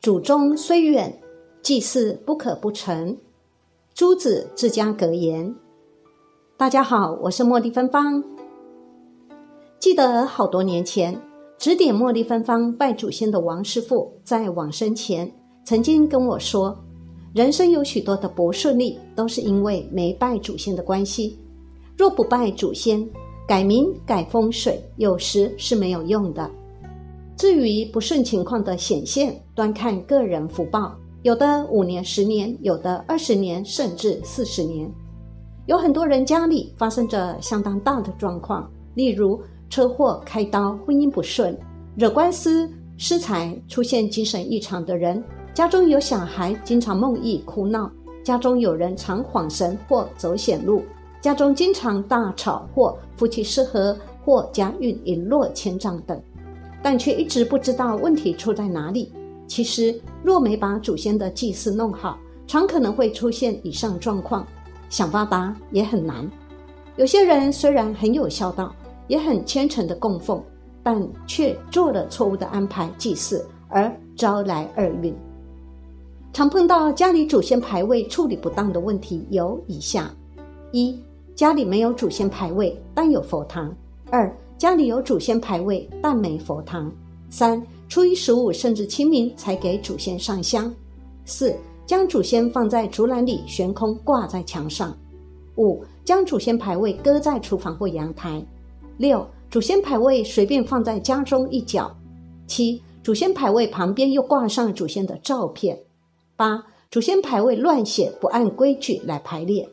祖宗虽远，祭祀不可不成。诸子治家格言。大家好，我是茉莉芬芳。记得好多年前，指点茉莉芬芳拜祖先的王师傅，在往生前曾经跟我说，人生有许多的不顺利，都是因为没拜祖先的关系。若不拜祖先，改名改风水，有时是没有用的。至于不顺情况的显现，端看个人福报，有的五年、十年，有的二十年，甚至四十年。有很多人家里发生着相当大的状况，例如车祸、开刀、婚姻不顺、惹官司、失财、出现精神异常的人，家中有小孩经常梦呓哭闹，家中有人常晃神或走险路，家中经常大吵或夫妻失和或家运一落千丈等。但却一直不知道问题出在哪里。其实，若没把祖先的祭祀弄好，常可能会出现以上状况。想发达也很难。有些人虽然很有孝道，也很虔诚的供奉，但却做了错误的安排祭祀，而招来厄运。常碰到家里祖先牌位处理不当的问题有以下：一、家里没有祖先牌位，但有佛堂；二、家里有祖先牌位，但没佛堂。三、初一十五甚至清明才给祖先上香。四、将祖先放在竹篮里悬空挂在墙上。五、将祖先牌位搁在厨房或阳台。六、祖先牌位随便放在家中一角。七、祖先牌位旁边又挂上祖先的照片。八、祖先牌位乱写，不按规矩来排列。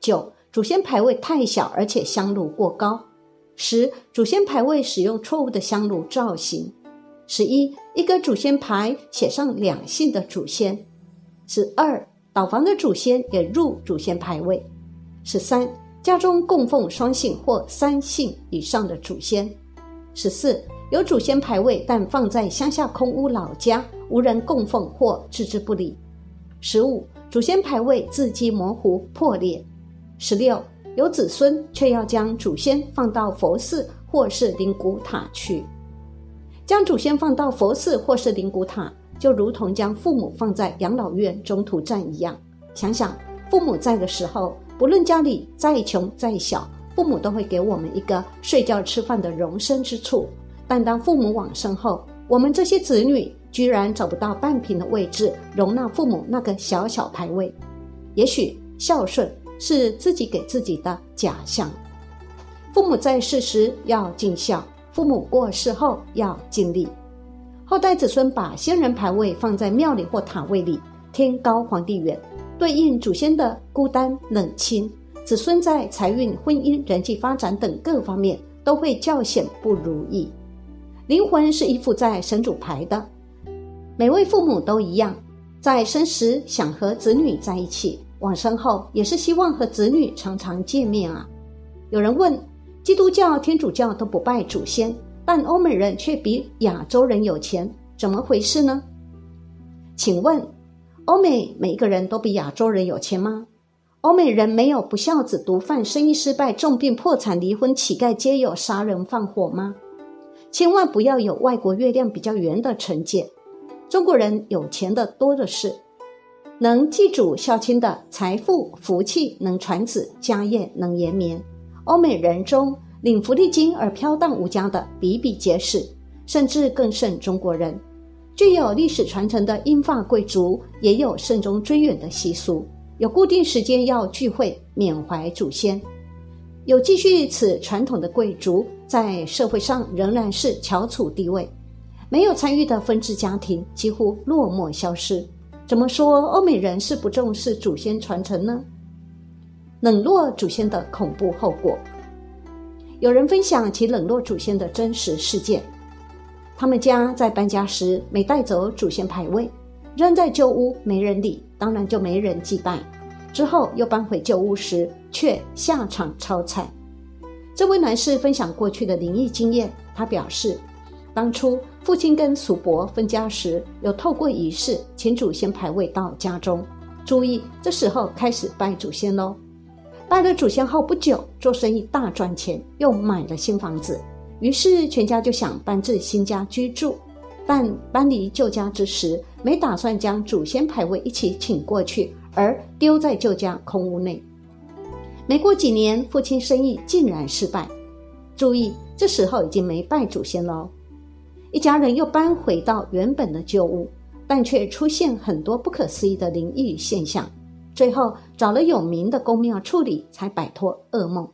九、祖先牌位太小，而且香炉过高。十、祖先牌位使用错误的香炉造型。十一、一个祖先牌写上两姓的祖先。十二、倒房的祖先也入祖先牌位。十三、家中供奉双姓或三姓以上的祖先。十四、有祖先牌位，但放在乡下空屋老家，无人供奉或置之不理。十五、祖先牌位字迹模糊破裂。十六。有子孙却要将祖先放到佛寺或是灵骨塔去，将祖先放到佛寺或是灵骨塔，就如同将父母放在养老院中途站一样。想想父母在的时候，不论家里再穷再小，父母都会给我们一个睡觉吃饭的容身之处。但当父母往生后，我们这些子女居然找不到半平的位置容纳父母那个小小牌位。也许孝顺。是自己给自己的假象。父母在世时要尽孝，父母过世后要尽力。后代子孙把先人牌位放在庙里或塔位里，天高皇帝远，对应祖先的孤单冷清。子孙在财运、婚姻、人际发展等各方面都会较显不如意。灵魂是依附在神主牌的，每位父母都一样，在生时想和子女在一起。往生后也是希望和子女常常见面啊。有人问：基督教、天主教都不拜祖先，但欧美人却比亚洲人有钱，怎么回事呢？请问，欧美每个人都比亚洲人有钱吗？欧美人没有不孝子、毒贩、生意失败、重病、破产、离婚、乞丐，皆有杀人放火吗？千万不要有外国月亮比较圆的成见。中国人有钱的多的是。能记主孝亲的财富福气能传子家业能延绵，欧美人中领福利金而飘荡无家的比比皆是，甚至更胜中国人。具有历史传承的英法贵族也有慎终追远的习俗，有固定时间要聚会缅怀祖先。有继续此传统的贵族在社会上仍然是翘楚地位，没有参与的分支家庭几乎落寞消失。怎么说欧美人是不重视祖先传承呢？冷落祖先的恐怖后果。有人分享其冷落祖先的真实事件：他们家在搬家时没带走祖先牌位，扔在旧屋没人理，当然就没人祭拜。之后又搬回旧屋时，却下场超惨。这位男士分享过去的灵异经验，他表示。当初父亲跟叔伯分家时，有透过仪式请祖先牌位到家中。注意，这时候开始拜祖先喽。拜了祖先后不久，做生意大赚钱，又买了新房子，于是全家就想搬至新家居住。但搬离旧家之时，没打算将祖先牌位一起请过去，而丢在旧家空屋内。没过几年，父亲生意竟然失败。注意，这时候已经没拜祖先喽。一家人又搬回到原本的旧屋，但却出现很多不可思议的灵异现象。最后找了有名的公庙处理，才摆脱噩梦。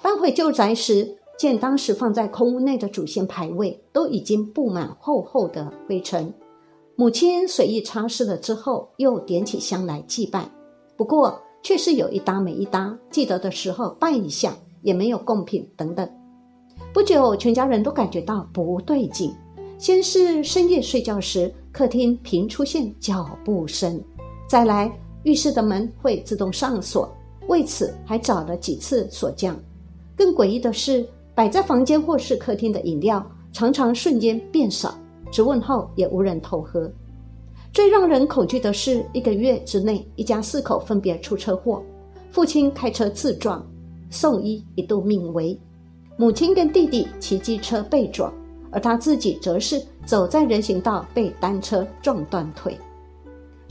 搬回旧宅时，见当时放在空屋内的祖先牌位都已经布满厚厚的灰尘。母亲随意擦拭了之后，又点起香来祭拜。不过却是有一搭没一搭，记得的时候拜一下，也没有贡品等等。不久，全家人都感觉到不对劲。先是深夜睡觉时，客厅频出现脚步声；再来，浴室的门会自动上锁。为此，还找了几次锁匠。更诡异的是，摆在房间或是客厅的饮料常常瞬间变少。质问后也无人偷喝。最让人恐惧的是，一个月之内，一家四口分别出车祸。父亲开车自撞，送医一度命危；母亲跟弟弟骑机车被撞，而他自己则是走在人行道被单车撞断腿。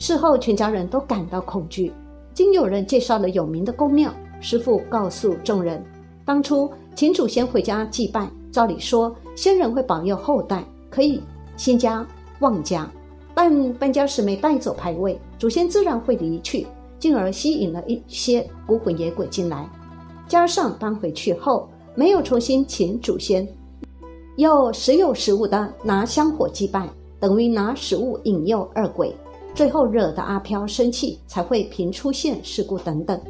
事后，全家人都感到恐惧。经有人介绍了有名的宫庙，师傅告诉众人，当初请祖先回家祭拜，照理说先人会保佑后代，可以。新家旺家，但搬家时没带走牌位，祖先自然会离去，进而吸引了一些孤魂野鬼进来。加上搬回去后没有重新请祖先，又时有时无的拿香火祭拜，等于拿食物引诱二鬼，最后惹得阿飘生气，才会频出现事故等等。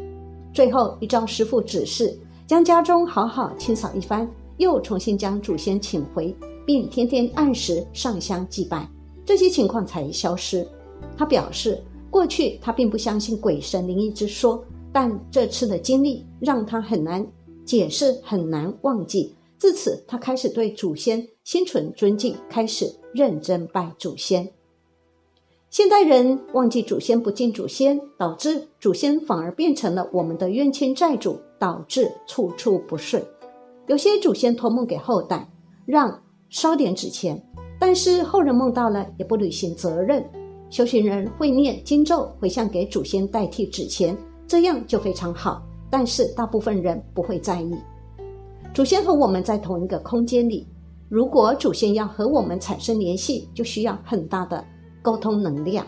最后依照师傅指示，将家中好好清扫一番，又重新将祖先请回。并天天按时上香祭拜，这些情况才消失。他表示，过去他并不相信鬼神灵异之说，但这次的经历让他很难解释，很难忘记。自此，他开始对祖先心存尊敬，开始认真拜祖先。现代人忘记祖先，不敬祖先，导致祖先反而变成了我们的冤亲债主，导致处处不顺。有些祖先托梦给后代，让。烧点纸钱，但是后人梦到了也不履行责任。修行人会念经咒回向给祖先代替纸钱，这样就非常好。但是大部分人不会在意。祖先和我们在同一个空间里，如果祖先要和我们产生联系，就需要很大的沟通能量。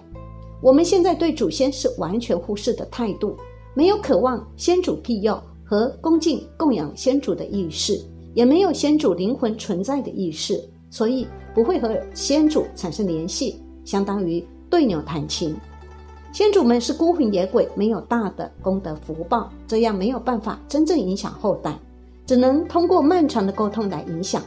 我们现在对祖先是完全忽视的态度，没有渴望先祖庇佑和恭敬供养先祖的意识。也没有先祖灵魂存在的意识，所以不会和先祖产生联系，相当于对牛弹琴。先祖们是孤魂野鬼，没有大的功德福报，这样没有办法真正影响后代，只能通过漫长的沟通来影响。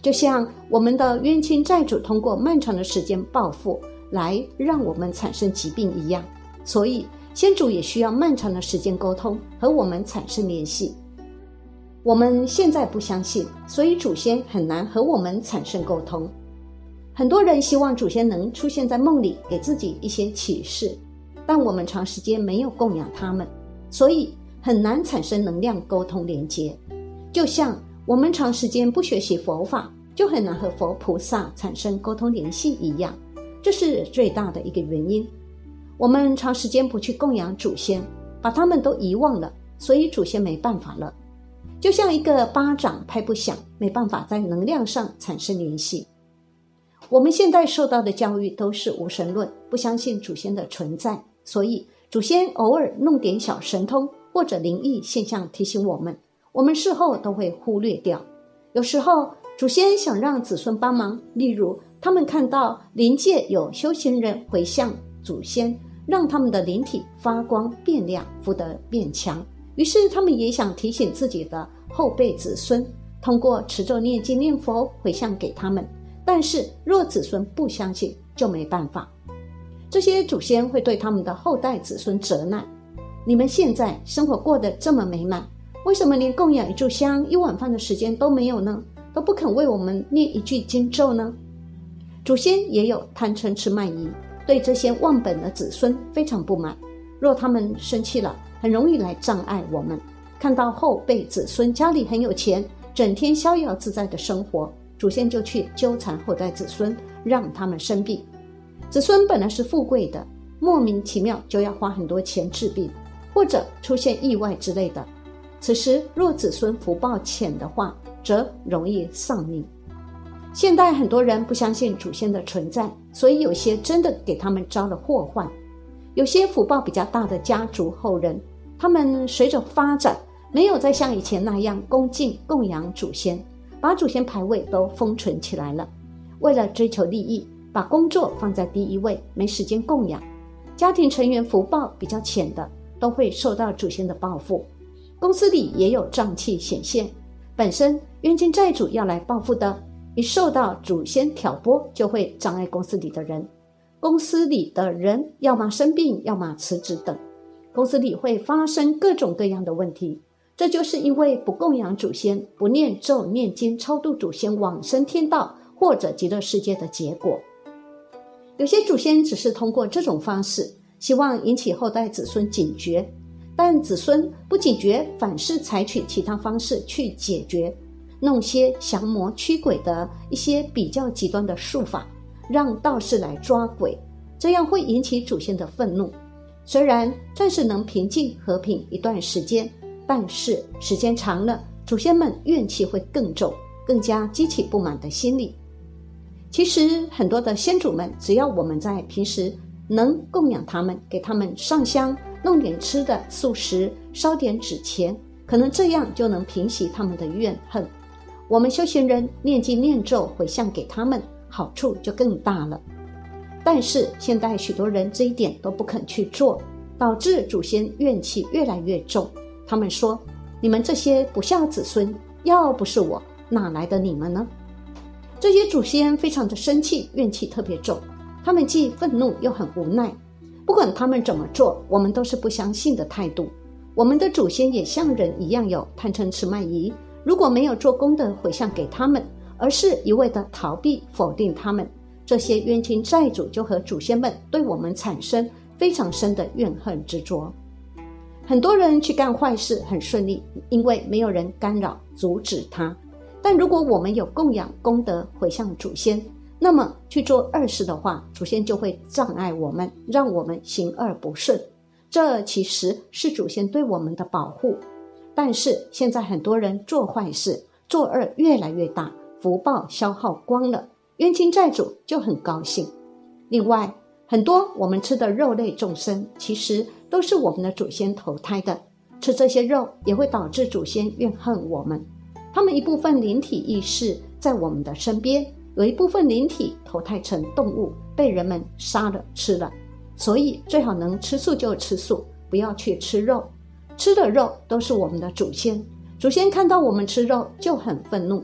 就像我们的冤亲债主通过漫长的时间报复，来让我们产生疾病一样。所以先祖也需要漫长的时间沟通，和我们产生联系。我们现在不相信，所以祖先很难和我们产生沟通。很多人希望祖先能出现在梦里，给自己一些启示，但我们长时间没有供养他们，所以很难产生能量沟通连接。就像我们长时间不学习佛法，就很难和佛菩萨产生沟通联系一样，这是最大的一个原因。我们长时间不去供养祖先，把他们都遗忘了，所以祖先没办法了。就像一个巴掌拍不响，没办法在能量上产生联系。我们现在受到的教育都是无神论，不相信祖先的存在，所以祖先偶尔弄点小神通或者灵异现象提醒我们，我们事后都会忽略掉。有时候祖先想让子孙帮忙，例如他们看到灵界有修行人回向祖先，让他们的灵体发光变亮，福德变强。于是，他们也想提醒自己的后辈子孙，通过持咒念经念佛回向给他们。但是，若子孙不相信，就没办法。这些祖先会对他们的后代子孙责难：你们现在生活过得这么美满，为什么连供养一炷香、一碗饭的时间都没有呢？都不肯为我们念一句经咒呢？祖先也有贪嗔痴慢疑，对这些忘本的子孙非常不满。若他们生气了，很容易来障碍我们。看到后辈子孙家里很有钱，整天逍遥自在的生活，祖先就去纠缠后代子孙，让他们生病。子孙本来是富贵的，莫名其妙就要花很多钱治病，或者出现意外之类的。此时若子孙福报浅的话，则容易丧命。现代很多人不相信祖先的存在，所以有些真的给他们招了祸患。有些福报比较大的家族后人，他们随着发展，没有再像以前那样恭敬供养祖先，把祖先牌位都封存起来了。为了追求利益，把工作放在第一位，没时间供养。家庭成员福报比较浅的，都会受到祖先的报复。公司里也有瘴气显现，本身冤亲债主要来报复的。一受到祖先挑拨，就会障碍公司里的人。公司里的人要么生病，要么辞职等，公司里会发生各种各样的问题。这就是因为不供养祖先、不念咒、念经、超度祖先往生天道或者极乐世界的结果。有些祖先只是通过这种方式，希望引起后代子孙警觉，但子孙不警觉，反是采取其他方式去解决。弄些降魔驱鬼的一些比较极端的术法，让道士来抓鬼，这样会引起祖先的愤怒。虽然暂时能平静和平一段时间，但是时间长了，祖先们怨气会更重，更加激起不满的心理。其实很多的先祖们，只要我们在平时能供养他们，给他们上香，弄点吃的素食，烧点纸钱，可能这样就能平息他们的怨恨。我们修行人念经念咒回向给他们，好处就更大了。但是现在许多人这一点都不肯去做，导致祖先怨气越来越重。他们说：“你们这些不孝子孙，要不是我，哪来的你们呢？”这些祖先非常的生气，怨气特别重。他们既愤怒又很无奈。不管他们怎么做，我们都是不相信的态度。我们的祖先也像人一样有贪嗔痴慢疑。如果没有做功德回向给他们，而是一味的逃避否定他们，这些冤亲债主就和祖先们对我们产生非常深的怨恨执着。很多人去干坏事很顺利，因为没有人干扰阻止他。但如果我们有供养功德回向祖先，那么去做恶事的话，祖先就会障碍我们，让我们行恶不顺。这其实是祖先对我们的保护。但是现在很多人做坏事、作恶越来越大，福报消耗光了，冤亲债主就很高兴。另外，很多我们吃的肉类众生，其实都是我们的祖先投胎的，吃这些肉也会导致祖先怨恨我们。他们一部分灵体意识在我们的身边，有一部分灵体投胎成动物，被人们杀了吃了。所以最好能吃素就吃素，不要去吃肉。吃的肉都是我们的祖先，祖先看到我们吃肉就很愤怒。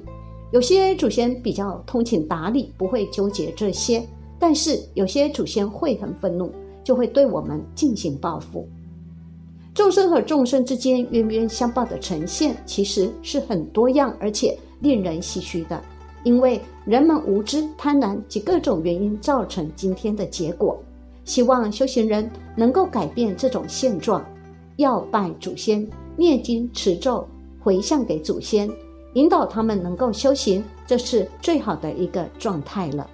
有些祖先比较通情达理，不会纠结这些；但是有些祖先会很愤怒，就会对我们进行报复。众生和众生之间冤冤相报的呈现，其实是很多样而且令人唏嘘的，因为人们无知、贪婪及各种原因造成今天的结果。希望修行人能够改变这种现状。要拜祖先，念经持咒，回向给祖先，引导他们能够修行，这是最好的一个状态了。